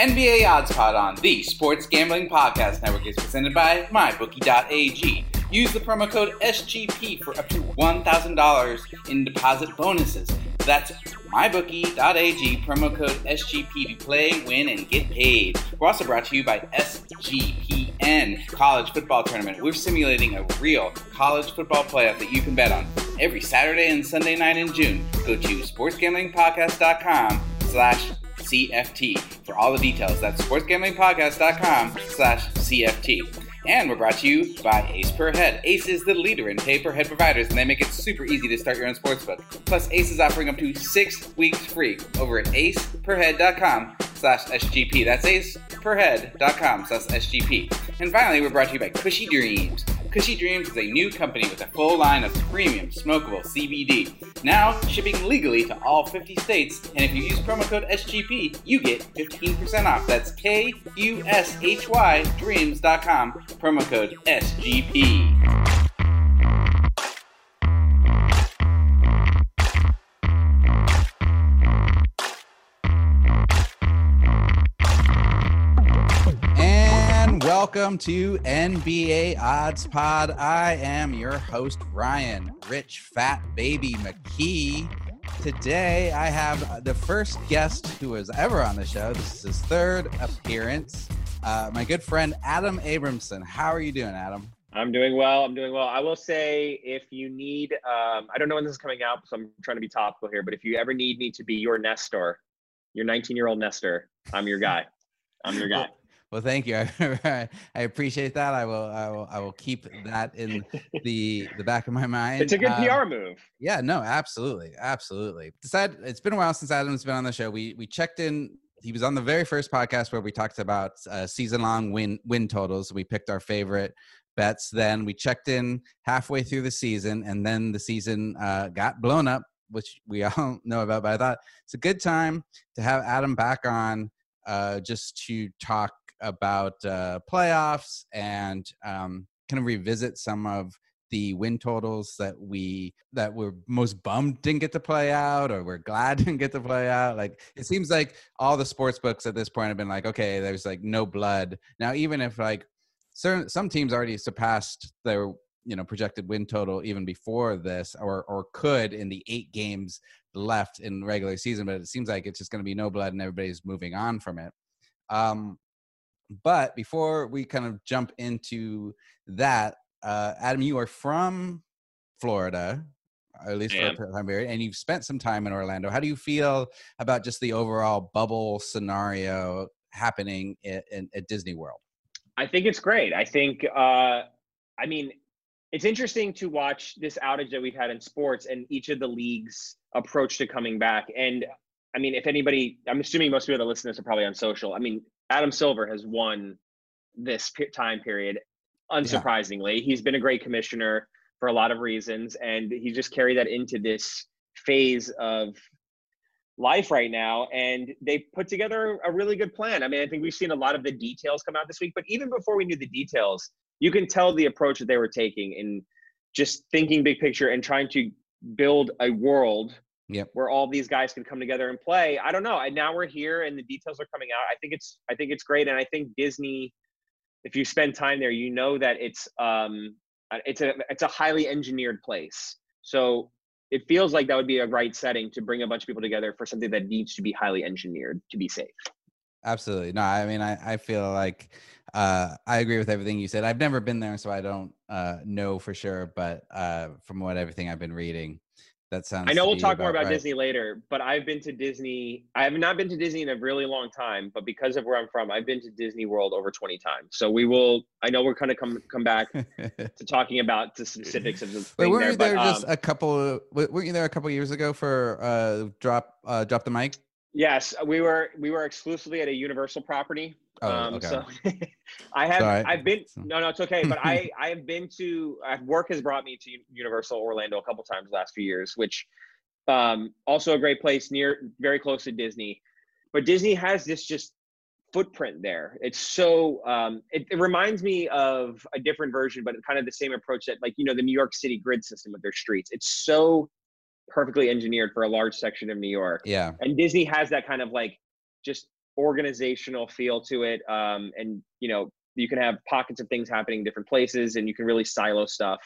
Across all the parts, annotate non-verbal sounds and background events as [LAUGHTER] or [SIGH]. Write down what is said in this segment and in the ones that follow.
NBA Odds Pod on the Sports Gambling Podcast Network is presented by MyBookie.ag. Use the promo code SGP for up to $1,000 in deposit bonuses. That's mybookie.ag, promo code SGP to play, win, and get paid. We're also brought to you by SGPN College Football Tournament. We're simulating a real college football playoff that you can bet on every Saturday and Sunday night in June. Go to sportsgamblingpodcast.com slash CFT for all the details. That's sportsgamblingpodcast.com slash CFT. And we're brought to you by Ace Per Head. Ace is the leader in pay per head providers, and they make it super easy to start your own sportsbook. Plus, Ace is offering up to six weeks free over at aceperhead.com slash SGP. That's aceperhead.com slash SGP. And finally, we're brought to you by Kushy Dreams. Kushy Dreams is a new company with a full line of premium smokable CBD. Now shipping legally to all 50 states, and if you use promo code SGP, you get 15% off. That's K U S H Y dreams.com, promo code SGP. Welcome to NBA Odds Pod. I am your host, Ryan Rich Fat Baby McKee. Today, I have the first guest who was ever on the show. This is his third appearance. Uh, my good friend, Adam Abramson. How are you doing, Adam? I'm doing well. I'm doing well. I will say if you need, um, I don't know when this is coming out, so I'm trying to be topical here, but if you ever need me to be your Nestor, your 19 year old Nestor, I'm your guy. I'm your guy. Well, thank you. [LAUGHS] I, I appreciate that. I will, I will, I will keep that in [LAUGHS] the the back of my mind. It's a good um, PR move. Yeah, no, absolutely, absolutely. Decide. It's been a while since Adam's been on the show. We we checked in. He was on the very first podcast where we talked about uh, season long win win totals. We picked our favorite bets. Then we checked in halfway through the season, and then the season uh, got blown up, which we [LAUGHS] all know about. But I thought it's a good time to have Adam back on uh, just to talk about uh, playoffs and um, kind of revisit some of the win totals that we that we're most bummed didn't get to play out or we're glad [LAUGHS] didn't get to play out. Like it seems like all the sports books at this point have been like okay there's like no blood. Now even if like certain some teams already surpassed their you know projected win total even before this or or could in the eight games left in regular season but it seems like it's just going to be no blood and everybody's moving on from it. Um but before we kind of jump into that, uh, Adam, you are from Florida, at least for a time period, and you've spent some time in Orlando. How do you feel about just the overall bubble scenario happening at, at Disney World? I think it's great. I think, uh, I mean, it's interesting to watch this outage that we've had in sports and each of the leagues' approach to coming back. And I mean, if anybody, I'm assuming most people that listen to this are probably on social. I mean, Adam Silver has won this time period, unsurprisingly. Yeah. He's been a great commissioner for a lot of reasons, and he just carried that into this phase of life right now. And they put together a really good plan. I mean, I think we've seen a lot of the details come out this week, but even before we knew the details, you can tell the approach that they were taking in just thinking big picture and trying to build a world yep. where all these guys can come together and play. I don't know. I, now we're here and the details are coming out. I think it's I think it's great, and I think Disney, if you spend time there, you know that it's um it's a it's a highly engineered place. So it feels like that would be a right setting to bring a bunch of people together for something that needs to be highly engineered to be safe. Absolutely. No, I mean, I, I feel like uh, I agree with everything you said. I've never been there, so I don't uh, know for sure. But uh, from what everything I've been reading, that sounds. I know we'll talk more about right. Disney later, but I've been to Disney. I have not been to Disney in a really long time, but because of where I'm from, I've been to Disney World over 20 times. So we will. I know we're kind of come come back [LAUGHS] to talking about the specifics of the. Wait, weren't there, you there but, just um, a couple? weren't you there a couple years ago for uh, drop uh, drop the mic? Yes, we were. We were exclusively at a Universal property Oh, um, okay. So [LAUGHS] I have Sorry. I've been no no it's okay but [LAUGHS] I I have been to work has brought me to Universal Orlando a couple times last few years which um, also a great place near very close to Disney but Disney has this just footprint there it's so um, it, it reminds me of a different version but kind of the same approach that like you know the New York City grid system with their streets it's so perfectly engineered for a large section of New York yeah and Disney has that kind of like just organizational feel to it, um, and you know you can have pockets of things happening in different places, and you can really silo stuff.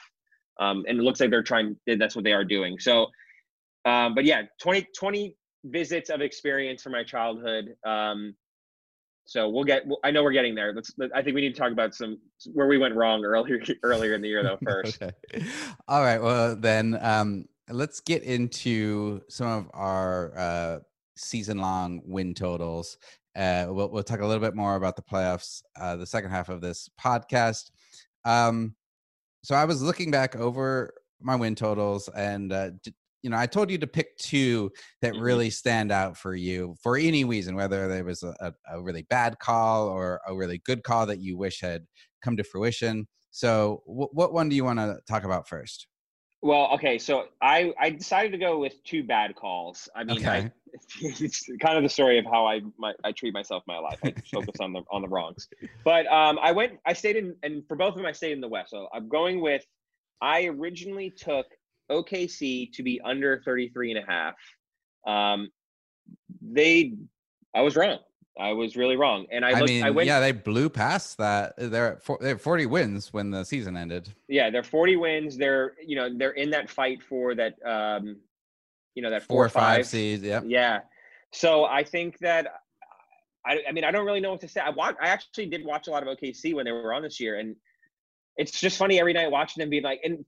Um, and it looks like they're trying. That's what they are doing. So, um, but yeah, 20, 20 visits of experience from my childhood. Um, so we'll get. I know we're getting there. Let's. I think we need to talk about some where we went wrong earlier [LAUGHS] earlier in the year though. [LAUGHS] First. okay. All right. Well, then um, let's get into some of our uh, season long win totals. Uh, we'll, we'll talk a little bit more about the playoffs, uh, the second half of this podcast. Um, so I was looking back over my win totals and uh, you know, I told you to pick two that mm-hmm. really stand out for you for any reason, whether there was a, a, really bad call or a really good call that you wish had come to fruition. So, w- what one do you want to talk about first? Well, okay, so I I decided to go with two bad calls. I mean, okay. I, [LAUGHS] it's kind of the story of how I my, I treat myself in my life. I focus on the on the wrongs. But um, I went. I stayed in, and for both of them, I stayed in the West. So I'm going with. I originally took OKC to be under 33 and a half. Um, they, I was wrong. I was really wrong. And I, looked, I mean, I went, yeah, they blew past that. They're at four, they have 40 wins when the season ended. Yeah, they're 40 wins. They're, you know, they're in that fight for that, um, you know, that four, four or five, five seeds. Yeah. Yeah. So I think that, I, I mean, I don't really know what to say. I watched, I actually did watch a lot of OKC when they were on this year. And it's just funny every night watching them be like, and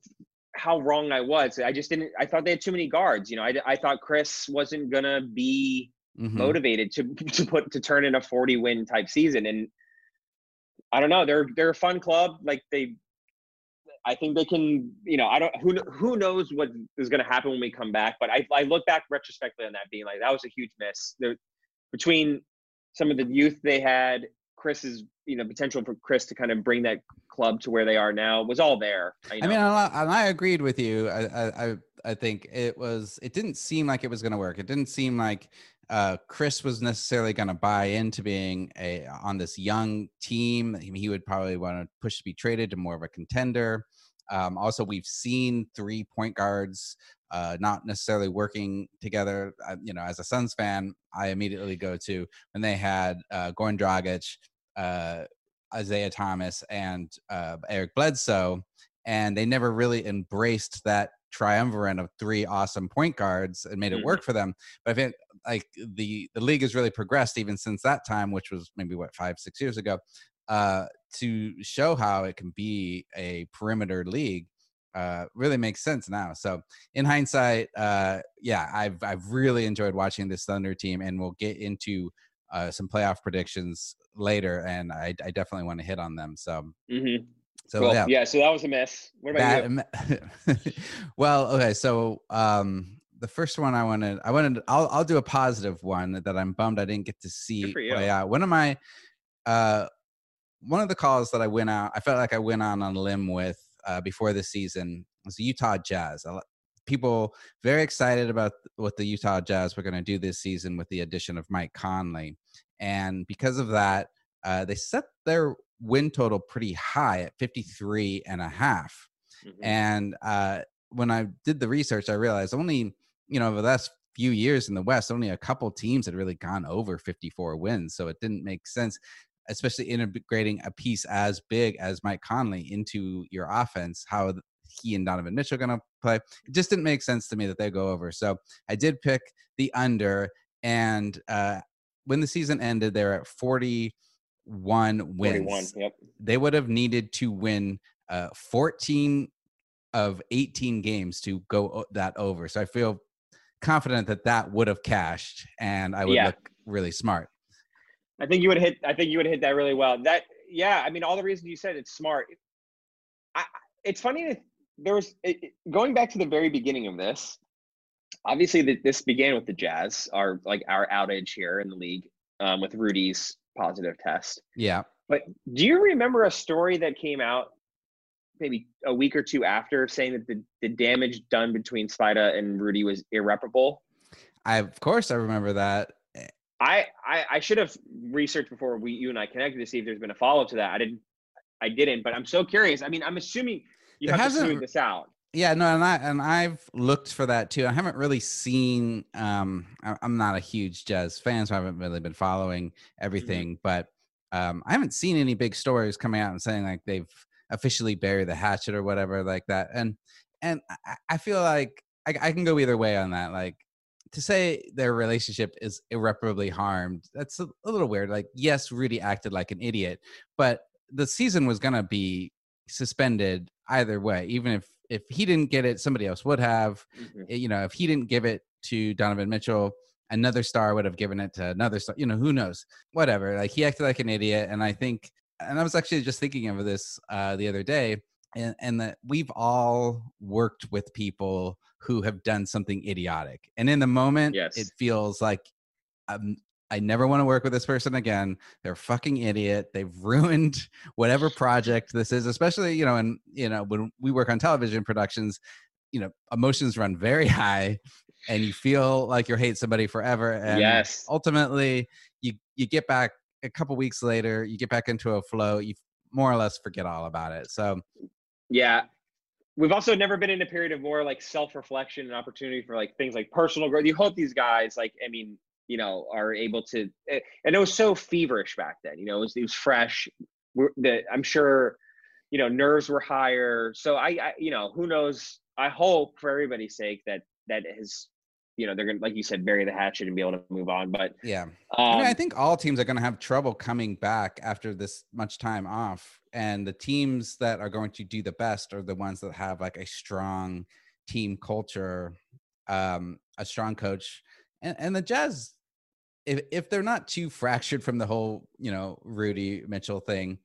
how wrong I was. I just didn't. I thought they had too many guards. You know, I, I thought Chris wasn't gonna be mm-hmm. motivated to to put to turn in a forty win type season. And I don't know. They're they're a fun club. Like they, I think they can. You know, I don't. Who who knows what is gonna happen when we come back? But I I look back retrospectively on that being like that was a huge miss. There, between some of the youth they had, Chris's you know potential for Chris to kind of bring that club to where they are now was all there. I, I mean, and I agreed with you. I, I I think it was. It didn't seem like it was going to work. It didn't seem like uh, Chris was necessarily going to buy into being a on this young team. He would probably want to push to be traded to more of a contender. Um, also, we've seen three point guards uh, not necessarily working together. Uh, you know, as a Suns fan, I immediately go to when they had uh, Goran Dragic, uh, Isaiah Thomas, and uh, Eric Bledsoe, and they never really embraced that triumvirate of three awesome point guards and made it work mm-hmm. for them. But I think like the the league has really progressed even since that time, which was maybe what five six years ago, uh, to show how it can be a perimeter league. Uh, really makes sense now. So in hindsight, uh, yeah, I've I've really enjoyed watching this Thunder team, and we'll get into uh, some playoff predictions later, and I, I definitely want to hit on them. So, mm-hmm. So cool. yeah. yeah, so that was a miss. What about that, you? [LAUGHS] well, okay, so um, the first one I wanted, I wanted, I'll I'll do a positive one that I'm bummed I didn't get to see play out. One of my, uh, one of the calls that I went out, I felt like I went on on a limb with uh, before the season was the Utah Jazz people very excited about what the Utah Jazz were going to do this season with the addition of Mike Conley. And because of that, uh, they set their win total pretty high at 53 and a half. Mm-hmm. And uh, when I did the research, I realized only, you know, over the last few years in the West, only a couple teams had really gone over 54 wins. So it didn't make sense, especially integrating a piece as big as Mike Conley into your offense, how he and Donovan Mitchell going to play. It just didn't make sense to me that they go over. So I did pick the under. And uh, when the season ended, they're at 41 wins. 41, yep. They would have needed to win uh, 14 of 18 games to go that over. So I feel confident that that would have cashed and I would yeah. look really smart. I think you would hit. I think you would hit that really well. That yeah. I mean, all the reasons you said it's smart. I, it's funny that there was it, going back to the very beginning of this. Obviously, that this began with the Jazz, our like our outage here in the league um, with Rudy's positive test. Yeah. But do you remember a story that came out maybe a week or two after saying that the, the damage done between Spida and Rudy was irreparable? I of course I remember that. I, I, I should have researched before we you and I connected to see if there's been a follow up to that. I didn't I didn't, but I'm so curious. I mean, I'm assuming you there have to smooth this out. Yeah, no, and I and I've looked for that too. I haven't really seen. Um, I, am not a huge jazz fan, so I haven't really been following mm-hmm. everything. Mm-hmm. But um, I haven't seen any big stories coming out and saying like they've officially buried the hatchet or whatever like that. And and I, I feel like I, I can go either way on that. Like to say their relationship is irreparably harmed, that's a, a little weird. Like, yes, Rudy acted like an idiot, but the season was gonna be suspended either way. Even if if he didn't get it, somebody else would have. Mm-hmm. Eh, you know, if he didn't give it to Donovan Mitchell, another star would have given it to another star. You know, who knows? Whatever. Like he acted like an idiot, and I think, and I was actually just thinking of this uh, the other day, and, and that we've all worked with people who have done something idiotic, and in the moment, yes. it feels like um, I never want to work with this person again. They're a fucking idiot. They've [LAUGHS] ruined whatever project this is, especially, you know, and you know, when we work on television productions, you know, emotions run very [LAUGHS] high and you feel like you hate somebody forever. And yes. ultimately you you get back a couple weeks later, you get back into a flow, you more or less forget all about it. So yeah. We've also never been in a period of more like self-reflection and opportunity for like things like personal growth. You hope these guys, like, I mean, you know, are able to, eh, and it was so feverish back then, you know, it was, it was fresh. We're, the, I'm sure, you know, nerves were higher. So I, I, you know, who knows? I hope for everybody's sake that that has you know they're gonna like you said bury the hatchet and be able to move on but yeah um, I, mean, I think all teams are gonna have trouble coming back after this much time off and the teams that are going to do the best are the ones that have like a strong team culture um a strong coach and, and the jazz if, if they're not too fractured from the whole you know rudy mitchell thing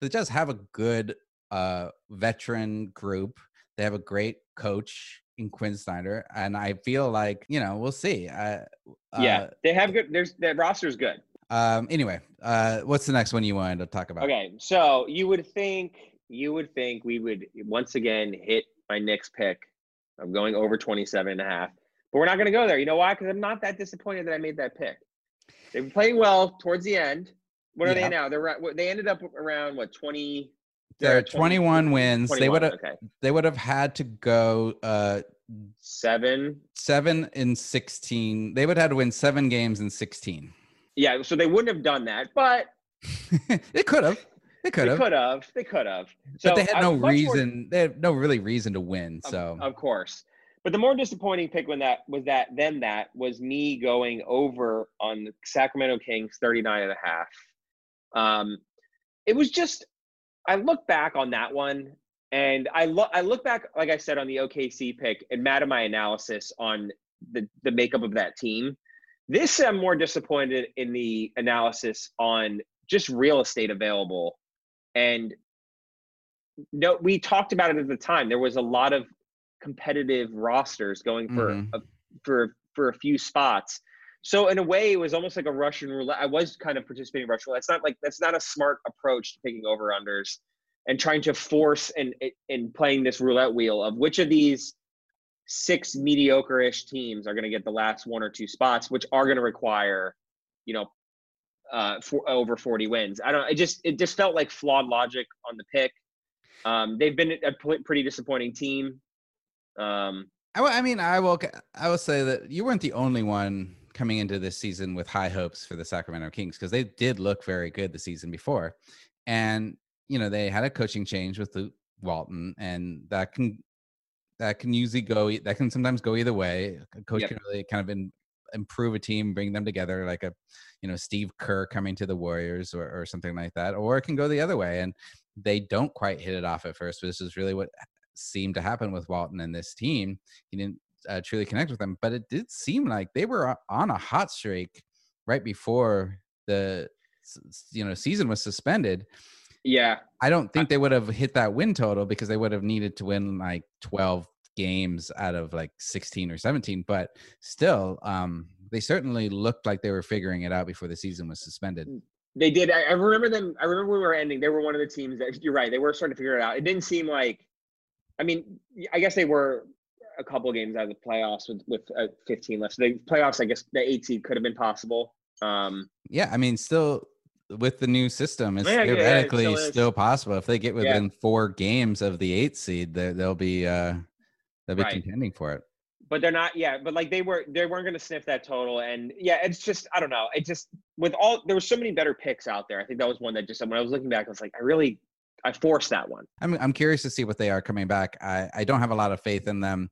the jazz have a good uh veteran group they have a great coach in Quin Snyder, and I feel like you know we'll see. Uh, yeah, they have good. There's their roster's good. Um. Anyway, uh, what's the next one you wanted to talk about? Okay, so you would think you would think we would once again hit my next pick. I'm going over 27 and a half, but we're not going to go there. You know why? Because I'm not that disappointed that I made that pick. They've been playing well towards the end. What are yeah. they now? They're they ended up around what 20 they're 21 wins. 21, they would have okay. they would have had to go uh seven seven in 16. They would have had to win seven games in 16. Yeah, so they wouldn't have done that, but [LAUGHS] they could have. They could have. They could have. They could have. So but they had no reason. More, they had no really reason to win. So of, of course. But the more disappointing pick when that was that then that was me going over on the Sacramento Kings 39 and a half. Um, it was just I look back on that one and I look I look back, like I said, on the OKC pick and mad at my analysis on the the makeup of that team. This I'm more disappointed in the analysis on just real estate available. And no, we talked about it at the time. There was a lot of competitive rosters going for mm-hmm. a, for for a few spots. So in a way, it was almost like a Russian roulette. I was kind of participating in Russian roulette. It's not like that's not a smart approach to picking over unders and trying to force and and playing this roulette wheel of which of these six mediocre-ish teams are going to get the last one or two spots, which are going to require, you know, uh, for, over 40 wins. I don't. It just it just felt like flawed logic on the pick. Um, they've been a pretty disappointing team. Um, I, I mean, I will I will say that you weren't the only one coming into this season with high hopes for the Sacramento Kings because they did look very good the season before. And, you know, they had a coaching change with Luke Walton, and that can that can usually go that can sometimes go either way. A coach yep. can really kind of in, improve a team, bring them together, like a you know Steve Kerr coming to the Warriors or, or something like that, or it can go the other way. And they don't quite hit it off at first, but this is really what seemed to happen with Walton and this team. He didn't uh, truly connect with them. But it did seem like they were on a hot streak right before the you know season was suspended. Yeah, I don't think they would have hit that win total because they would have needed to win like twelve games out of like 16 or 17 but still um they certainly looked like they were figuring it out before the season was suspended mm, they did i, I remember them i remember we were ending they were one of the teams that you're right they were starting to figure it out it didn't seem like i mean i guess they were a couple games out of the playoffs with with uh, 15 left. So the playoffs, I guess, the eight seed could have been possible. Um, yeah, I mean, still with the new system, it's yeah, theoretically yeah, it still, still, possible if they get within four games of the eight seed. They'll be uh, they'll be Right. contending for it. but they're not yeah but like they were they weren't going to sniff that total and yeah it's just i don't know it just with all there were so many better picks out there i think that was one that just when i was looking back i was like i really i forced that one I'm I'm curious to see what they are coming back. I I don't have a lot of faith in them,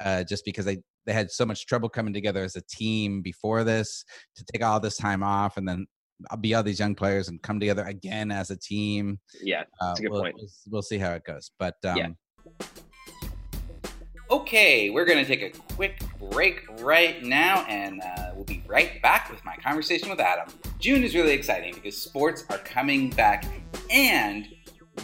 uh, just because they they had so much trouble coming together as a team before this to take all this time off and then be all these young players and come together again as a team. yeah Uh, a good we'll, point. We'll, we'll see how it goes, but um, Yeah. Okay, we're going to take a quick break right now, and uh, we'll be right back with my conversation with Adam. June is really exciting because sports are coming back, and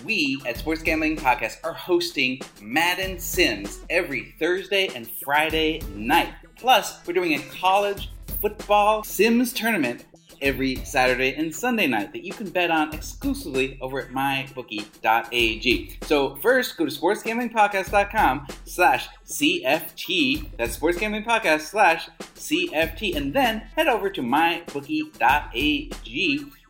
we at Sports Gambling Podcast are hosting Madden Sims every Thursday and Friday night. Plus, we're doing a college football Sims tournament every Saturday and Sunday night that you can bet on exclusively over at mybookie.ag. So first, go to sportsgamblingpodcast.com slash CFT. That's sportsgamblingpodcast slash CFT. And then head over to mybookie.ag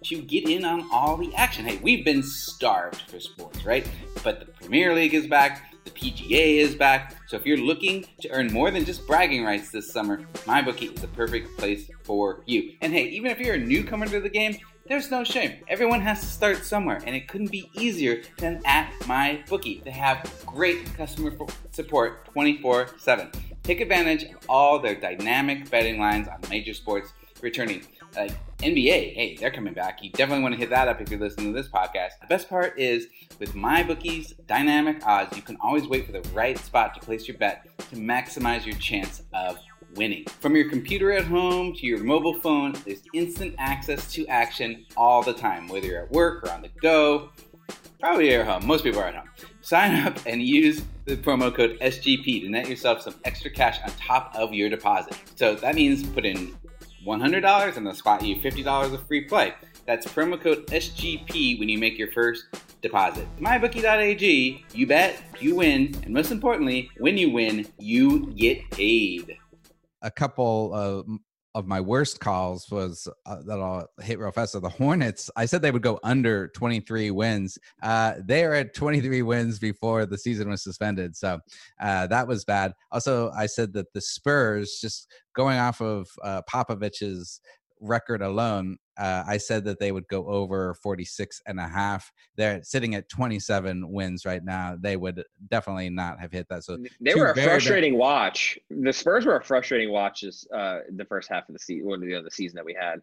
to get in on all the action. Hey, we've been starved for sports, right? But the Premier League is back. The PGA is back. So if you're looking to earn more than just bragging rights this summer, MyBookie is the perfect place for you. And hey, even if you're a newcomer to the game, there's no shame. Everyone has to start somewhere, and it couldn't be easier than at MyBookie. They have great customer support 24 7. Take advantage of all their dynamic betting lines on major sports returning. Uh, NBA, hey, they're coming back. You definitely want to hit that up if you're listening to this podcast. The best part is with my bookies dynamic odds, you can always wait for the right spot to place your bet to maximize your chance of winning. From your computer at home to your mobile phone, there's instant access to action all the time, whether you're at work or on the go. Probably at home. Most people are at home. Sign up and use the promo code SGP to net yourself some extra cash on top of your deposit. So that means put in $100 and they'll spot you $50 of free play. That's promo code SGP when you make your first deposit. MyBookie.ag, you bet, you win, and most importantly, when you win, you get paid. a couple of of my worst calls was uh, that I'll hit real fast. So the Hornets, I said they would go under 23 wins. Uh, they are at 23 wins before the season was suspended. So uh, that was bad. Also, I said that the Spurs, just going off of uh, Popovich's record alone, uh, I said that they would go over 46 and a half. They're sitting at 27 wins right now. They would definitely not have hit that. So they were a bad- frustrating watch the spurs were a frustrating watch this uh the first half of the season or the other season that we had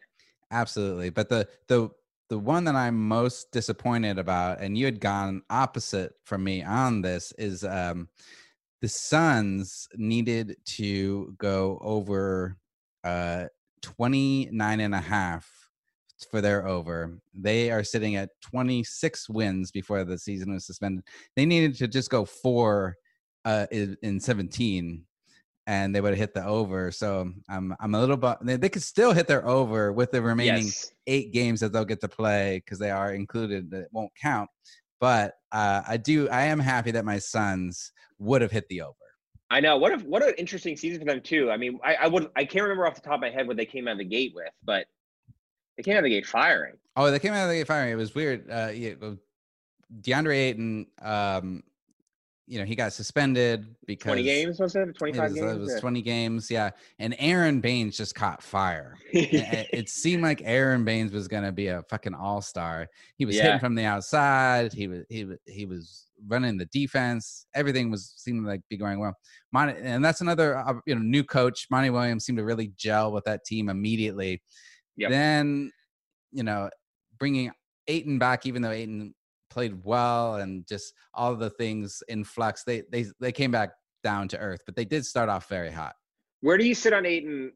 Absolutely. But the the the one that I'm most disappointed about, and you had gone opposite from me on this, is um the Suns needed to go over uh 29 and a half for their over. They are sitting at 26 wins before the season was suspended. They needed to just go four uh in, in 17 and they would have hit the over. So I'm I'm a little bit they, could still hit their over with the remaining yes eight games that they'll get to play because they are included that won't count. But uh, I do I am happy that my Suns would have hit the over. I know. What a what an interesting season for them too. I mean, I, I would I can't remember off the top of my head what they came out of the gate with, but they came out of the gate firing. Oh, they came out of the gate firing. It was weird. Uh, yeah, DeAndre Ayton, um, you know, he got suspended because Twenty games was it? Twenty five games. it was 20 games, yeah. And Aron Baynes just caught fire. [LAUGHS] it, it seemed like Aron Baynes was going to be a fucking all star. He was Yeah. hitting from the outside. He was he was he was running the defense. Everything was seeming like be going well. Mon- and that's another uh, you know new coach. Monty Williams seemed to really gel with that team immediately. Yep. Then you know bringing Ayton back, even though Ayton played well and just all the things in flux, they they they came back down to earth. But they did start off very hot. Where do you sit on Ayton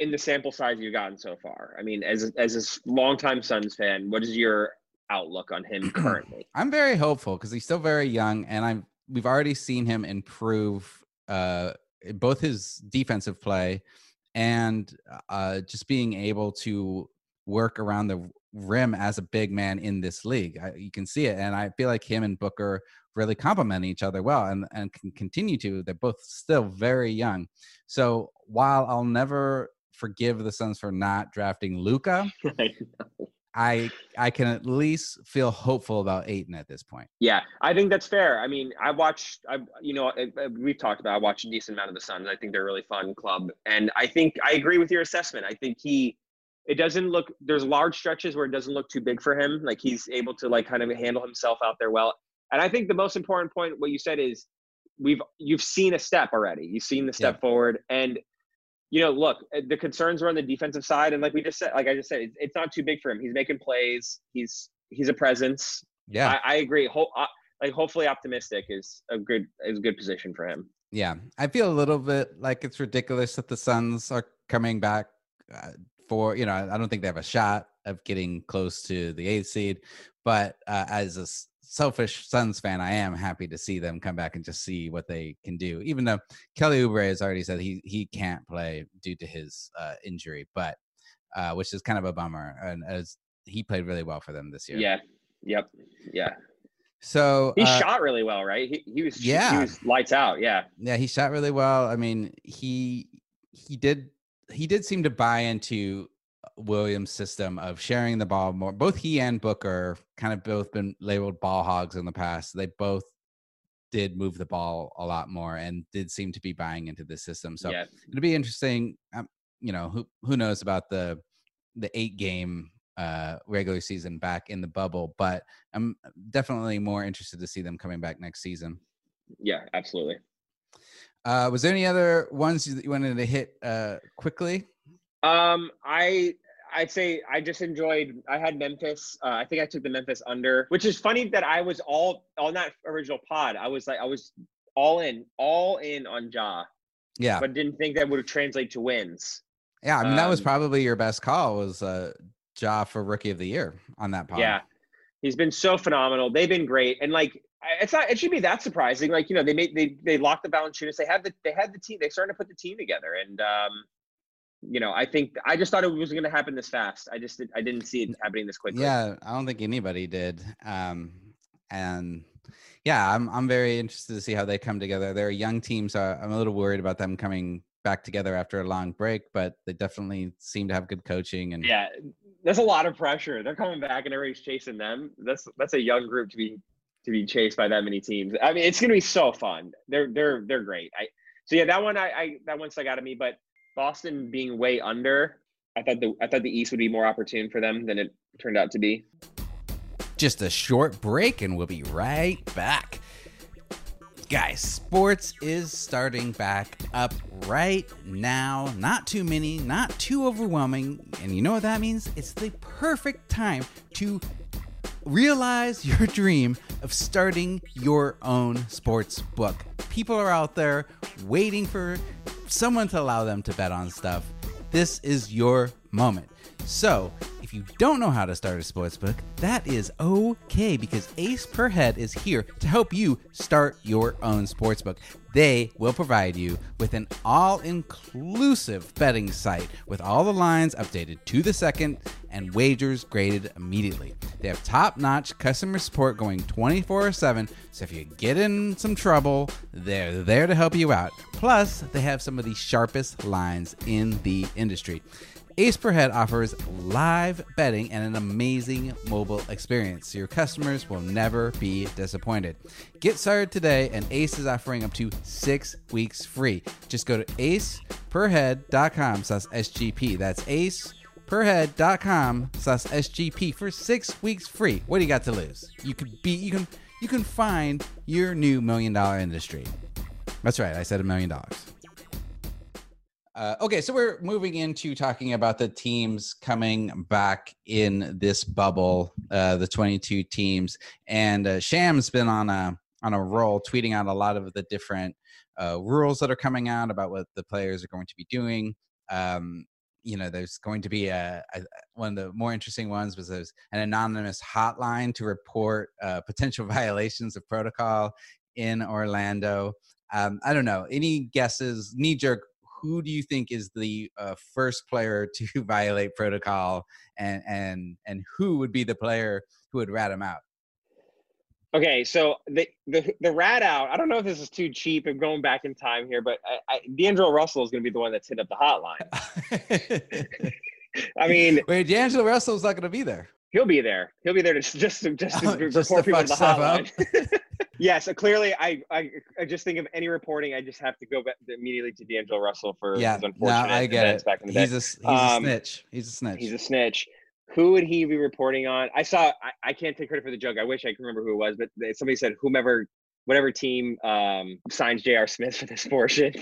in the sample size you've gotten so far? I mean, as a- as a longtime Suns fan, what is your outlook on him [CLEARS THROAT] currently? I'm very hopeful because he's still very young, and I'm we've already seen him improve uh, both his defensive play and uh, just being able to work around the rim as a big man in this league. I, you can see it, and I feel like him and Booker really complement each other well, and and can continue to. They're both still very young. So while I'll never forgive the Suns for not drafting Luka, [LAUGHS] I. I can at least feel hopeful about Ayton at this point. Yeah, I think that's fair. I mean, I watched, I you know, we've talked about. I watched a decent amount of the Suns. I think they're a really fun club, and I think I agree with your assessment. I think he, it doesn't look. There's large stretches where it doesn't look too big for him. Like he's able to like kind of handle himself out there well. And I think the most important point, what you said is, we've you've seen a step already. You've seen the step yeah. forward, and you know, look, eh, the concerns are on the defensive side, and like we just said, like I just said, it's not too big for him. He's making plays. He's he's a presence. Yeah, I, I agree. Ho- like hopefully, optimistic is a good is a good position for him. Yeah, I feel a little bit like it's ridiculous that the Suns are coming back uh, for you know. I don't think they have a shot of getting close to the eighth seed, but uh, as a selfish Suns fan, I am happy to see them come back and just see what they can do. Even though Kelly Oubre has already said he he can't play due to his uh, injury, but uh, which is kind of a bummer. And as he played really well for them this year. Yeah. Yep. Yeah. So he uh, shot really well, right? He, he was yeah, he was lights out. Yeah. Yeah, he shot really well. I mean, he he did he did seem to buy into Williams' system of sharing the ball more. Both he and Booker kind of both been labeled ball hogs in the past. They both did move the ball a lot more and did seem to be buying into the system. So it'll be interesting. Um, you know, who who knows about the the eight game uh, regular season back in the bubble, but I'm definitely more interested to see them coming back next season. Yeah, absolutely. Uh, was there any other ones that you wanted to hit uh, quickly? Um, I I'd say I just enjoyed. I had Memphis. Uh, I think I took the Memphis under, which is funny that I was all on that original pod. I was like, I was all in, all in on Ja. Yeah, but didn't think that would translate to wins. Yeah, I mean um, that was um, probably your best call was uh, Ja for Rookie of the Year on that pod. Yeah, he's been so phenomenal. They've been great, and like it's not. It should be that surprising. Like you know, they made they they locked the balance Valanciunas. They had the they had the team. They started to put the team together, and um, you know, I think I just thought it was going to happen this fast. I just I didn't see it happening this quickly. Yeah, I don't think anybody did. Um, and yeah, I'm I'm very interested to see how they come together. They're a young team, so I'm a little worried about them coming back together after a long break. But they definitely seem to have good coaching. And yeah, there's a lot of pressure. They're coming back, and everybody's chasing them. That's that's a young group to be to be chased by that many teams. I mean, it's going to be so fun. They're they're they're great. I so yeah, that one I, I that one stuck out of me, but Boston being way under, I thought the I thought the East would be more opportune for them than it turned out to be. Just a short break, and we'll be right back. Guys, sports is starting back up right now. Not too many, not too overwhelming. And you know what that means? It's the perfect time to realize your [LAUGHS] dream of starting your own sports book. People are out there waiting for someone to allow them to bet on stuff. This is your moment. So, if you don't know how to start a sports book, that is okay because Ace Per Head is here to help you start your own sports book. They will provide you with an all inclusive betting site with all the lines updated to the second and wagers graded immediately. They have top notch customer support going 24 7, so if you get in some trouble, they're there to help you out. Plus, they have some of the sharpest lines in the industry. Ace Per Head offers live betting and an amazing mobile experience, your customers will never be disappointed. Get started today, and Ace is offering up to six weeks free. Just go to aceperhead.com slash SGP. That's aceperhead.com slash SGP for six weeks free. What do you got to lose? You could be, you can, you can find your new million dollar industry. That's right, I said a million dollars. Uh, okay, so we're moving into talking about the teams coming back in this bubble, uh, the 22 teams, and uh, Shams's been on a on a roll, tweeting out a lot of the different uh, rules that are coming out about what the players are going to be doing. Um, you know, there's going to be a, a, one of the more interesting ones was there's an anonymous hotline to report uh, potential [LAUGHS] violations of protocol in Orlando. Um, I don't know. Any guesses? Knee jerk who do you think is the uh, first player [LAUGHS] to violate protocol, and and and who would be the player who would rat him out? Okay, so the the the rat out. I don't know if this is too cheap and going back in time here, but I, I, D'Angelo Russell is going to be the one that's hit up the hotline. [LAUGHS] [LAUGHS] I mean, wait, D'Angelo Russell's not going to be there. He'll be there. He'll be there to [LAUGHS] just to, just to Oh, just to report people to the hotline. [LAUGHS] yeah. So clearly, I, I I just think of any reporting, I just have to go back immediately to D'Angelo Russell for Yeah, his no, I get events it. back in the day. He's a he's a Um, snitch. He's a snitch. He's a snitch. Who would he be reporting on? I saw. I, I can't take credit for the joke. I wish I could remember who it was, but somebody said whomever, whatever team um, signs J.R. Smith for this [LAUGHS] portion.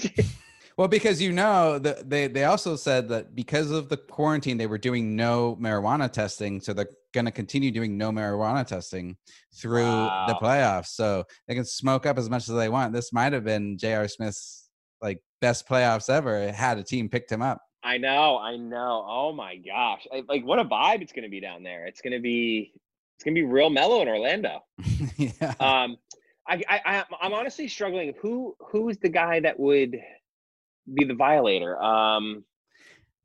Well, because you know that they they also said that because of the quarantine, they were doing no marijuana testing, so they're going to continue doing no marijuana testing through the playoffs. So they can smoke up as much as they want. This might have been J.R. Smith's like best playoffs ever. Had a team picked him up. I know. I know. Oh my gosh! I, like what a vibe it's going to be down there. It's going to be. It's going to be real mellow in Orlando. [LAUGHS] yeah. Um, I, I, I'm honestly struggling. Who who's the guy that would be the violator? Um,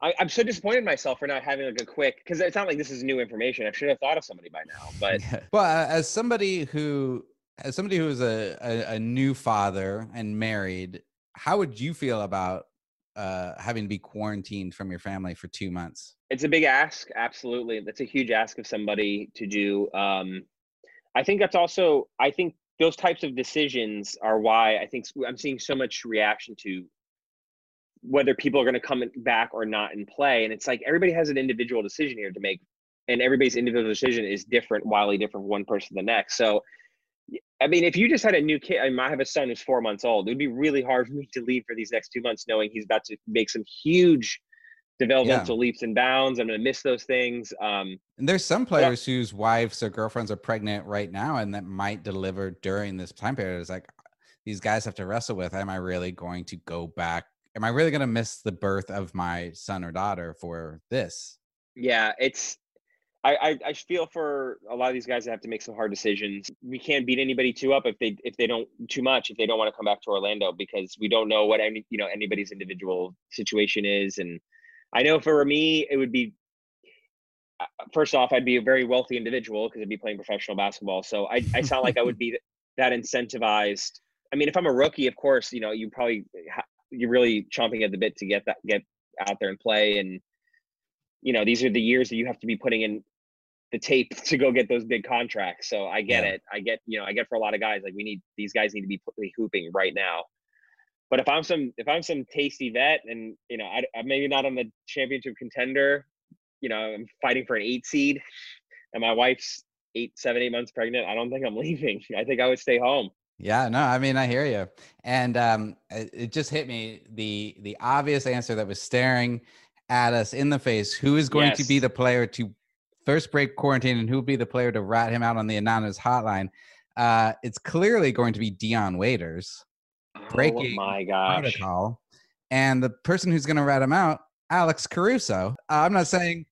I, I'm so disappointed in myself for not having like a quick because it's not like this is new information. I should have thought of somebody by now. But Yeah. well, uh, as somebody who as somebody who is a, a a new father and married, how would you feel about uh having to be quarantined from your family for two months? it's a big ask. Absolutely, that's a huge ask of somebody to do. Um, I think that's also. I think those types of decisions are why I think I'm seeing so much reaction to whether people are going to come back or not and play. And it's like everybody has an individual decision here to make, and everybody's individual decision is different, wildly different from one person to the next. So, I mean, if you just had a new kid, I, mean, I have a son who's four months old. It would be really hard for me to leave for these next two months, knowing he's about to make some huge developmental leaps and bounds. I'm going to miss those things. Um, And there's some players whose wives or girlfriends are pregnant right now and that might deliver during this time period. It's like these guys have to wrestle with am I really going to go back? Am I really going to miss the birth of my son or daughter for this? Yeah, it's I, I I feel for a lot of these guys that have to make some hard decisions. We can't beat anybody too up if they if they don't too much if they don't want to come back to Orlando because we don't know what any you know anybody's individual situation is. And I know for me it would be uh, first off I'd be a very wealthy individual because I'd be playing professional basketball. So I I sound like I would be [LAUGHS] that incentivized. I mean, if I'm a rookie, of course, you know you probably ha- you're really chomping at the bit to get that get out there and play. And you know these are the years that you have to be putting in the tape [LAUGHS] to go get those big contracts. So i get Yeah. it. I get you know i get for a lot of guys like we need these guys need to be hooping right now. But if i'm some if i'm some tasty vet and you know I, i'm maybe not on the championship contender you know i'm fighting for an eight seed and my wife's eight seven eight months pregnant i don't think i'm [LAUGHS] leaving. I think i would stay home Yeah, no, I mean, I hear you. And um, it, it just hit me the the obvious answer that was staring at us in the face. Who is going to be the player to first break quarantine, and who will be the player to rat him out on the anonymous hotline? Uh, it's clearly going to be Dion Waiters, Breaking oh my gosh protocol, and the person who's going to rat him out, Alex Caruso. Uh, I'm not saying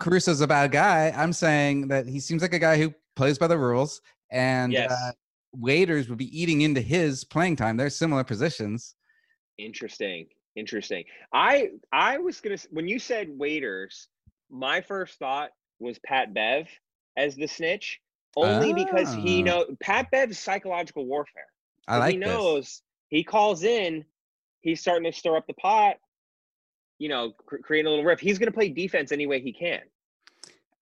Caruso's a bad guy. I'm saying that he seems like a guy who plays by the rules, and Yes. uh, waiters would be eating into his playing time. They're similar positions. Interesting. Interesting. I I was gonna when you said waiters, my first thought was Pat Bev as the snitch, only because he Ah. know Pat Bev's psychological warfare. I like he this. knows he calls in, he's starting to stir up the pot, you know, cr- creating a little riff. He's gonna play defense any way he can.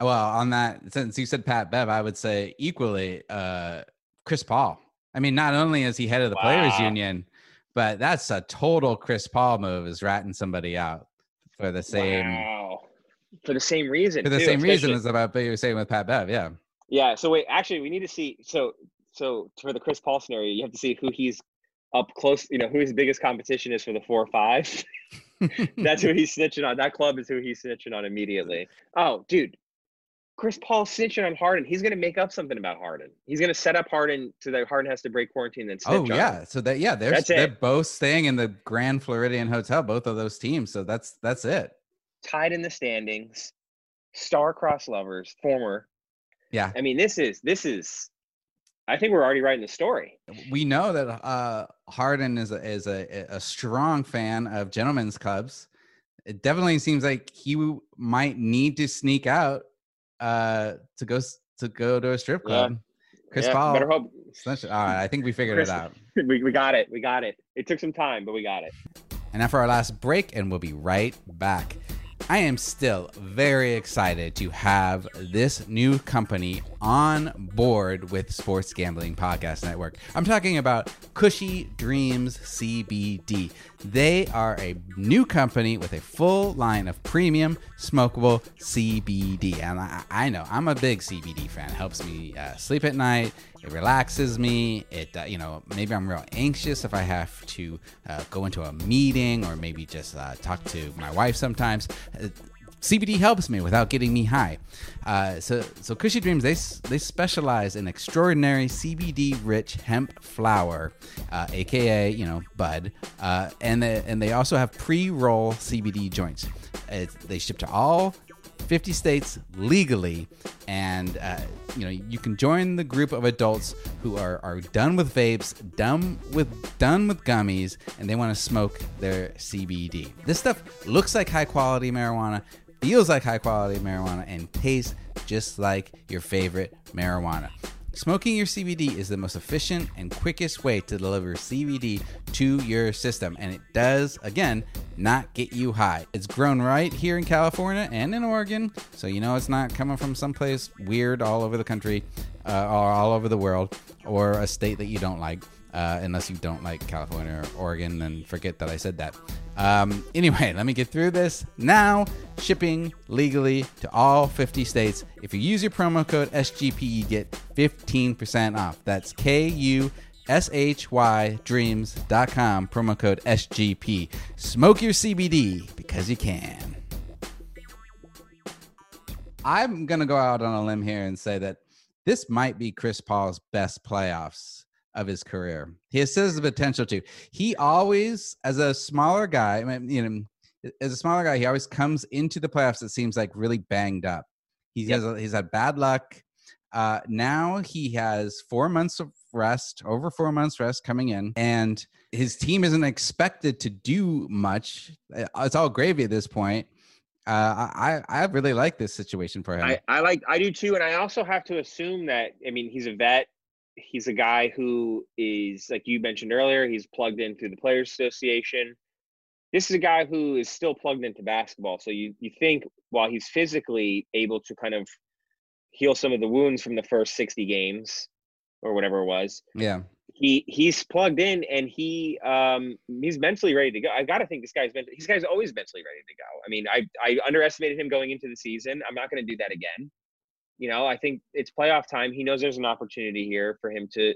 Well, on that, since you said Pat Bev, I would say equally uh, Chris Paul. I mean, not only is he head of the players union, but that's a total Chris Paul move is ratting somebody out for the same Wow. For the same reason. for the too, same reason as about what you were saying with Pat Bev. Yeah. Yeah. So wait, actually, we need to see. So so for the Chris Paul scenario, you have to see who he's up close. You know who his biggest competition is for the four or five. [LAUGHS] That's who he's snitching on. That club is who he's snitching on immediately. Oh, dude, Chris Paul snitching on Harden. He's gonna make up something about Harden. He's gonna set up Harden so that Harden has to break quarantine and then snitch Oh on him. yeah, so that yeah, they're they're both staying in the Grand Floridian Hotel, both of those teams. So that's that's it. Tied in the standings, star-crossed lovers, former. Yeah, I mean, this is this is. I think we're already writing the story. we know that uh, Harden is a, is a, a strong fan of gentlemen's clubs. It definitely seems like he w- might need to sneak out uh, to go to go to a strip Yeah. club. Chris Yeah, Paul. better hope. All right, I think we figured Chris- it out. [LAUGHS] we, we got it. We got it. It took some time, but we got it. And now for our last break, and we'll be right back. I am still very excited to have this new company on board with Sports Gambling Podcast Network. I'm talking about Kushy Dreams CBD. They are a new company with a full line of premium smokable CBD. And I, I know I'm a big CBD fan. It helps me uh, sleep at night. It relaxes me. It, uh, you know, maybe I'm real anxious if I have to uh, go into a meeting or maybe just uh, talk to my wife sometimes. Uh, CBD helps me without getting me high. Uh, so, so Kushy Dreams they they specialize in extraordinary CBD-rich hemp flower, uh, aka you know bud, uh, and they, and they also have pre-roll CBD joints. It's, they ship to all 50 states legally, and uh, you know you can join the group of adults who are, are done with vapes, done with done with gummies, and they want to smoke their CBD. This stuff looks like high quality marijuana, feels like high quality marijuana, and tastes just like your favorite marijuana. Smoking your CBD is the most efficient and quickest way to deliver CBD to your system, and it does, again, not get you high. It's grown right here in California and in Oregon, so you know it's not coming from someplace weird all over the country uh, or all over the world or a state that you don't like. Uh, unless you don't like California or Oregon, then forget that I said that. Um, anyway, [LAUGHS] let me get through this. Now, shipping legally to all 50 states. If you use your promo code SGP, you get 15% off. That's K U S H Y dreams.com, promo code SGP. Smoke your CBD because you can. I'm going to go out on a limb here and say that this might be Chris Paul's best playoffs of his career. He has the potential to. He always, as a smaller guy, you know, as a smaller guy, he always comes into the playoffs. It seems like really banged up. He yep. has he's had bad luck. Uh, now he has four months of rest, over four months rest coming in, and his team isn't expected to do much. Uh, it's all gravy at this point. Uh, I I really like this situation for him. I, I like I do too, and I also have to assume that I mean he's a vet he's a guy who is like you mentioned earlier he's plugged in through the players association. This is a guy who is still plugged into basketball. So you you think while he's physically able to kind of heal some of the wounds from the first 60 games or whatever it was yeah. he he's plugged in and he um he's mentally ready to go. I gotta think this guy's been this guy's always mentally ready to go. I mean i i underestimated him going into the season. I'm not going to do that again you know, I think it's playoff time. He knows there's an opportunity here for him to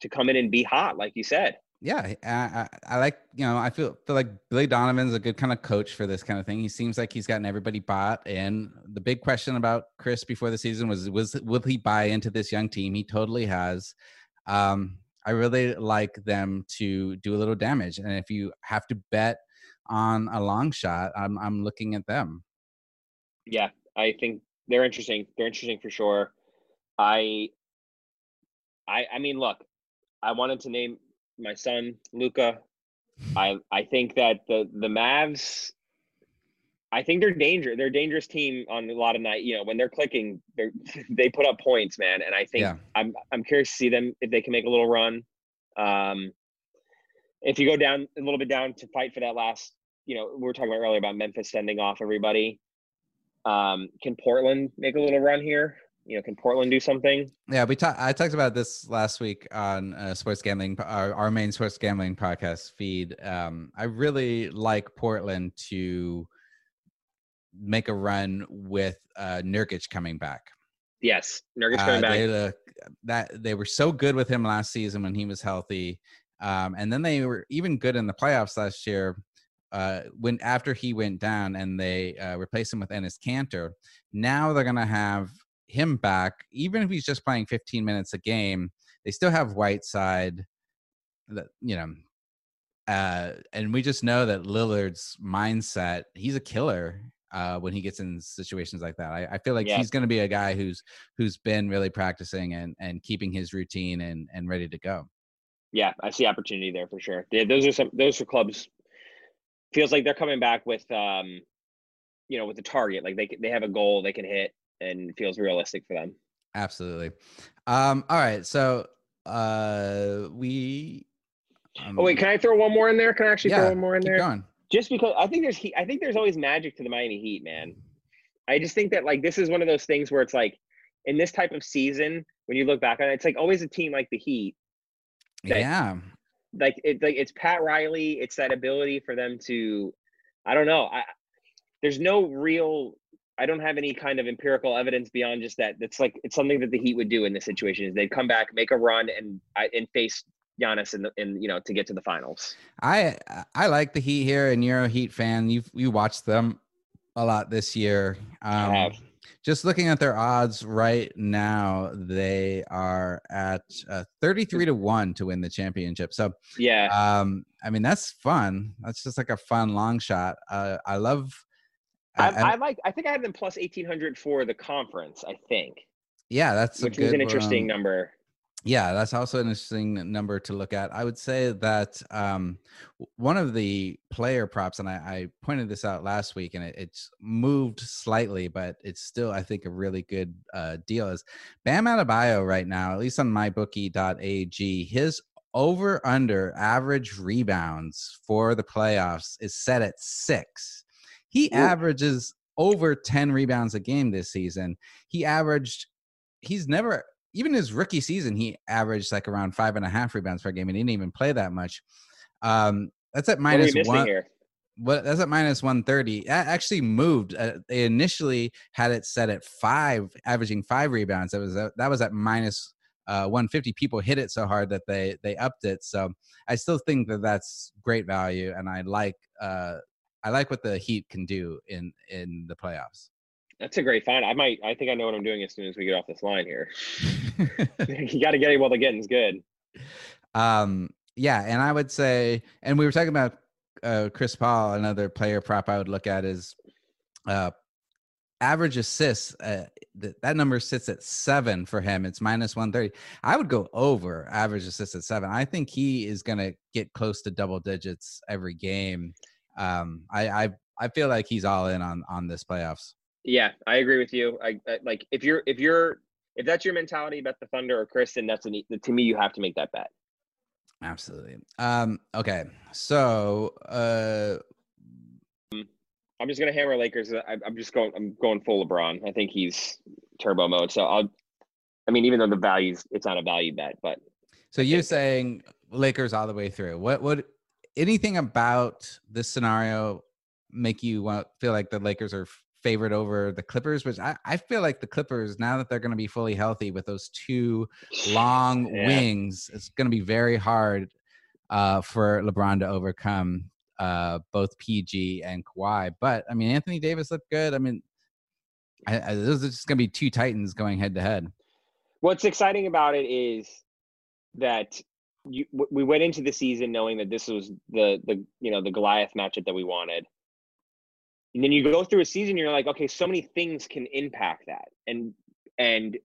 to come in and be hot, like you said. Yeah, I, I, I, like you know I feel feel like Billy Donovan's a good kind of coach for this kind of thing. He seems like he's gotten everybody bought. And the big question about Chris before the season was was will he buy into this young team? He totally has. Um, I really like them to do a little damage, and if you have to bet on a long shot, I'm I'm looking at them. Yeah, I think they're interesting. They're interesting for sure. I, I, I mean, look, I wanted to name my son Luka. I, I think that the the Mavs. I think they're danger. They're a dangerous team on a lot of night. You know, when they're clicking, they [LAUGHS] they put up points, man. And I think yeah. I'm I'm curious to see them if they can make a little run. Um, if you go down a little bit down to fight for that last, you know, we were talking about earlier about Memphis sending off everybody. Um, can Portland make a little run here? You know, can Portland do something? Yeah, we talked. I talked about this last week on uh, sports gambling, our, our main sports gambling podcast feed. Um, I really like Portland to make a run with uh, Nurkic coming back. Yes, Nurkic coming uh, back. They look, that they were so good with him last season when he was healthy, um, and then they were even good in the playoffs last year uh, when after he went down and they uh, replaced him with Enes Kanter, now they're gonna have him back, even if he's just playing 15 minutes a game. They still have Whiteside, that you know, uh, and we just know that Lillard's mindset. He's a killer uh, when he gets in situations like that. I, I feel like yeah. he's going to be a guy who's who's been really practicing and and keeping his routine and and ready to go. Yeah, I see opportunity there for sure. Yeah, those are some those are clubs feels like they're coming back with um you know with the target like they they have a goal they can hit and feels realistic for them absolutely um all right so uh we um, oh wait can i throw one more in there can i actually yeah, throw one more in there going. just because I think there's heat, I think there's always magic to the Miami Heat, man. I just think that like this is one of those things where it's like in this type of season, when you look back on it, it's like always a team like the Heat. yeah. Like it, like it's Pat Riley. It's that ability for them to, I don't know. I there's no real. I don't have any kind of empirical evidence beyond just that. That's like it's something that the Heat would do in this situation. Is they'd come back, make a run, and and face Giannis in the in you know to get to the finals. I I like the Heat here, and you're a Heat fan. You you watched them a lot this year. I Um, have. Just looking at their odds right now, they are at uh, 33 to one to win the championship. So, Yeah, um, I mean, that's fun. That's just like a fun long shot. Uh, I love. I, I- I, like. I think I have them plus eighteen hundred for the conference. I think, yeah, that's a which good is an interesting um, number. Yeah, that's also an interesting number to look at. I would say that um, one of the player props, and I, I pointed this out last week, and it, it's moved slightly, but it's still, I think, a really good uh, deal. Is Bam Adebayo right now, at least on mybookie.ag, his over under average rebounds for the playoffs is set at six. He Ooh. averages over 10 rebounds a game this season. He averaged, he's never even his rookie season, he averaged like around five and a half rebounds per game, and he didn't even play that much. Um, that's at What are we minus one. here? What that's at minus one thirty. That actually moved. Uh, they initially had it set at five, averaging five rebounds. That was at, that was at minus uh, one fifty. People hit it so hard that they they upped it. So I still think that that's great value, and I like uh, I like what the Heat can do in in the playoffs. That's a great find. I might. I think I know what I'm doing as soon as we get off this line here. [LAUGHS] you got to get it while the getting's good. Um, yeah, and I would say, and we were talking about uh, Chris Paul. Another player prop I would look at is uh, average assists. Uh, th- that number sits at seven for him. It's minus one thirty. I would go over average assists at seven. I think he is going to get close to double digits every game. Um, I, I I feel like he's all in on on this playoffs. Yeah, I agree with you. I, I like if you're if you're if that's your mentality about the Thunder or Kristen, that's an, to me you have to make that bet. Absolutely. Um, okay, so uh, I'm just gonna hammer Lakers. I, I'm just going. I'm going full LeBron. I think he's turbo mode. So I'll. I mean, even though the values, it's not a value bet, but So you're saying Lakers all the way through. What would anything about this scenario make you want feel like the Lakers are favored over the Clippers? Which I, I feel like the Clippers, now that they're going to be fully healthy with those two long Yeah. wings, it's going to be very hard uh, for LeBron to overcome uh, both PG and Kawhi. But I mean, Anthony Davis looked good. I mean, I, I, those are just going to be two Titans going head to head. What's exciting about it is that you, we went into the season knowing that this was the the you know the Goliath matchup that we wanted. And then you go through a season, you're like, okay, so many things can impact that, and and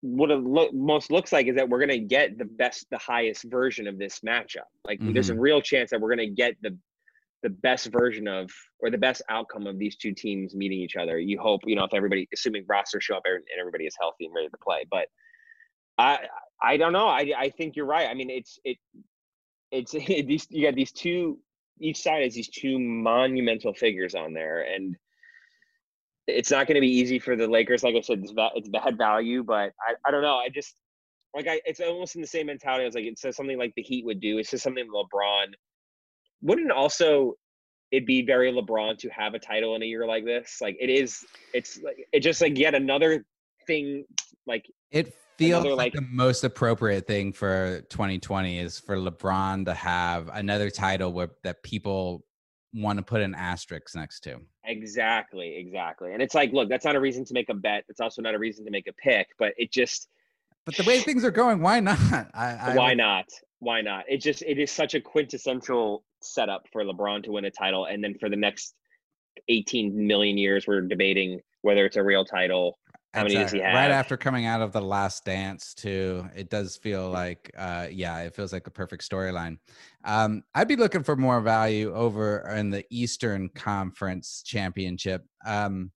what it lo- most looks like is that we're gonna get the best, the highest version of this matchup. Like, there's a mm-hmm. real chance that we're gonna get the the best version of or the best outcome of these two teams meeting each other. You hope, you know, if everybody, assuming rosters show up and everybody is healthy and ready to play, but I I don't know. I I think you're right. I mean, it's it it's [LAUGHS] these you got these two each side has these two monumental figures on there, and it's not going to be easy for the Lakers. Like I said, it's it's bad value, but I I don't know. I just like I it's almost in the same mentality as like it says something like the Heat would do. It's just something LeBron wouldn't also It'd be very LeBron to have a title in a year like this. Like it is. It's like it just like yet another thing like It feels Another, like, like- the most appropriate thing for 2020 is for LeBron to have another title where that people want to put an asterisk next to. Exactly, exactly. And it's like, look, that's not a reason to make a bet. It's also not a reason to make a pick, but it just But the way things are going, why not? I, I why would- not? Why not? It just it is such a quintessential setup for LeBron to win a title and then for the next 18 million years we're debating whether it's a real title. How many does he Exactly. Right after coming out of the last dance, too, it does feel like, uh, yeah, it feels like a perfect storyline. Um, I'd be looking for more value over in the Eastern Conference Championship. Um,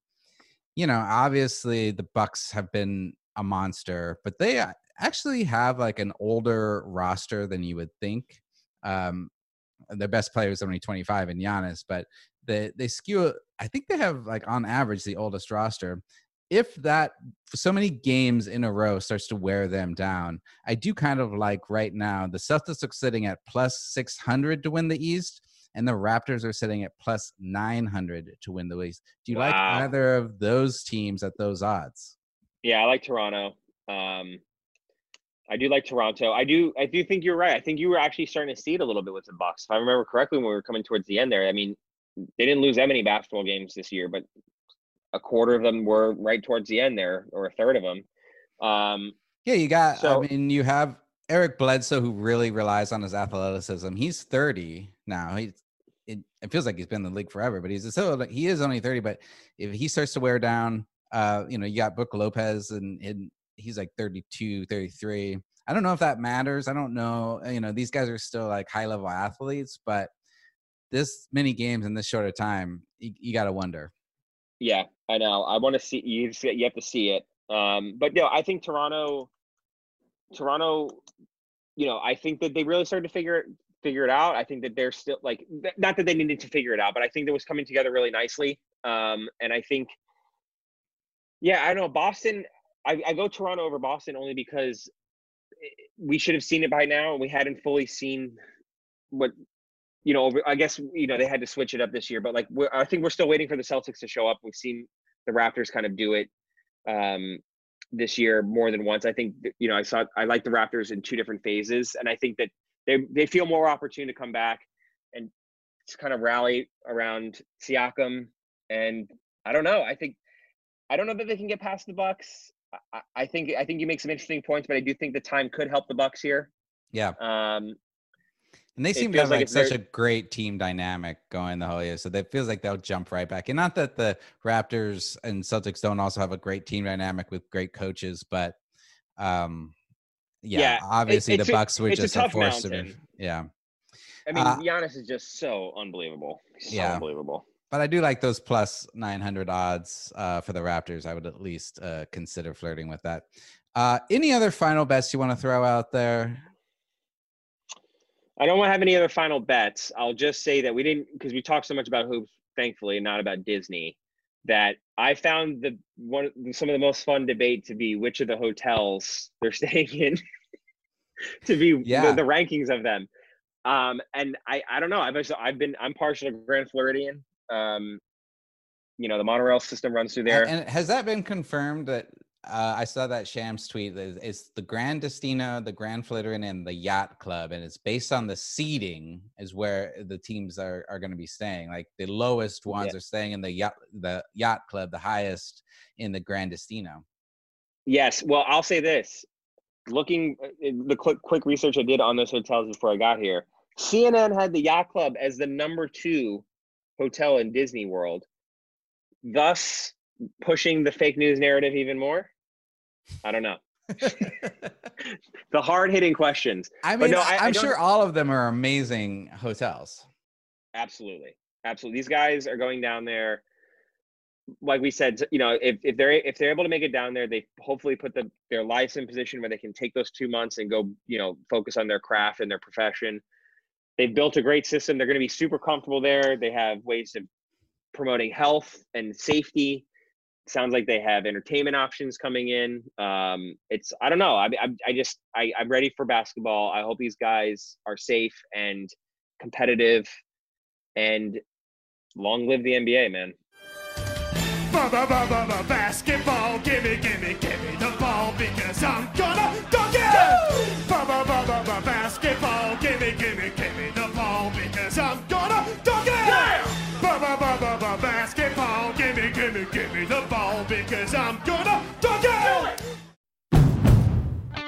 you know, obviously the Bucks have been a monster, but they actually have like an older roster than you would think. Um, their best player is only 25 in Giannis, but they they skew. I think they have like on average the oldest roster. If that so many games in a row starts to wear them down, I do kind of like right now the Celtics are sitting at plus 600 to win the East, and the Raptors are sitting at plus 900 to win the East. Do you wow. like either of those teams at those odds? Yeah, I like Toronto. Um, I do like Toronto. I do. I do think you're right. I think you were actually starting to see it a little bit with the Bucks. If I remember correctly, when we were coming towards the end there, I mean, they didn't lose that many basketball games this year, but a quarter of them were right towards the end there, or a third of them. Um, yeah, you got. So, I mean, you have Eric Bledsoe, who really relies on his athleticism. He's 30 now. He's it, it feels like he's been in the league forever, but he's still he is only 30. But if he starts to wear down, uh, you know, you got Brook Lopez and, and he's like 32, 33. I don't know if that matters. I don't know. You know, these guys are still like high level athletes, but this many games in this short of time, you, you got to wonder. Yeah, I know. I want to see you. You have to see it. Um, but no, I think Toronto, Toronto, you know, I think that they really started to figure it figure it out. I think that they're still like not that they needed to figure it out, but I think it was coming together really nicely. Um, and I think, yeah, I don't know. Boston, I, I go Toronto over Boston only because we should have seen it by now. We hadn't fully seen what you know. I guess you know they had to switch it up this year, but like I think we're still waiting for the Celtics to show up. We've seen the Raptors kind of do it um, this year more than once. I think you know I saw I like the Raptors in two different phases, and I think that they they feel more opportune to come back and kind of rally around Siakam. And I don't know. I think I don't know that they can get past the Bucks. I, I, think I think you make some interesting points, but I do think the time could help the Bucks here. Yeah. Um, and they seem to have like, like such a great team dynamic going the whole year. So it feels like they'll jump right back. And not that the Raptors and Celtics don't also have a great team dynamic with great coaches, but um yeah, yeah obviously it, the Bucks were just a, a force to yeah. I mean, uh, Giannis is just so unbelievable. So yeah. unbelievable but I do like those plus 900 odds uh, for the Raptors. I would at least uh, consider flirting with that. Uh, any other final bets you want to throw out there? I don't want to have any other final bets. I'll just say that we didn't because we talked so much about hoops, thankfully, and not about Disney. That I found the one some of the most fun debate to be which of the hotels [LAUGHS] they're staying in to be yeah. the, the, rankings of them. Um, and I I don't know. I've I've been I'm partial to Grand Floridian. Um, you know, the monorail system runs through there. And, and has that been confirmed that uh, I saw that Shams tweet. It's the Gran Destino, the Grand Floridian, and the Yacht Club, and it's based on the seating is where the teams are, are going to be staying. Like the lowest ones yeah. are staying in the yacht the Yacht Club, the highest in the Gran Destino. Yes. Well, I'll say this: looking uh, the quick quick research I did on those hotels before I got here, CNN had the Yacht Club as the number two hotel in Disney World, thus pushing the fake news narrative even more? I don't know. [LAUGHS] the hard hitting questions. I mean, no, I, am sure all of them are amazing hotels. Absolutely. Absolutely. These guys are going down there. Like we said, you know, if, if they're if they're able to make it down there, they hopefully put the, their lives in position where they can take those two months and go, you know, focus on their craft and their profession they've built a great system. They're going to be super comfortable there. They have ways of promoting health and safety. Sounds like they have entertainment options coming in. Um, it's I don't know. I I, I just I, I'm ready for basketball. I hope these guys are safe and competitive, and long live the NBA, man. Basketball, gimme, gimme, gimme the ball because I'm gonna dunk it. Basketball, gimme, gimme, gimme the ball because I'm gonna dunk it. Basketball, gimme, gimme, gimme the ball because I'm gonna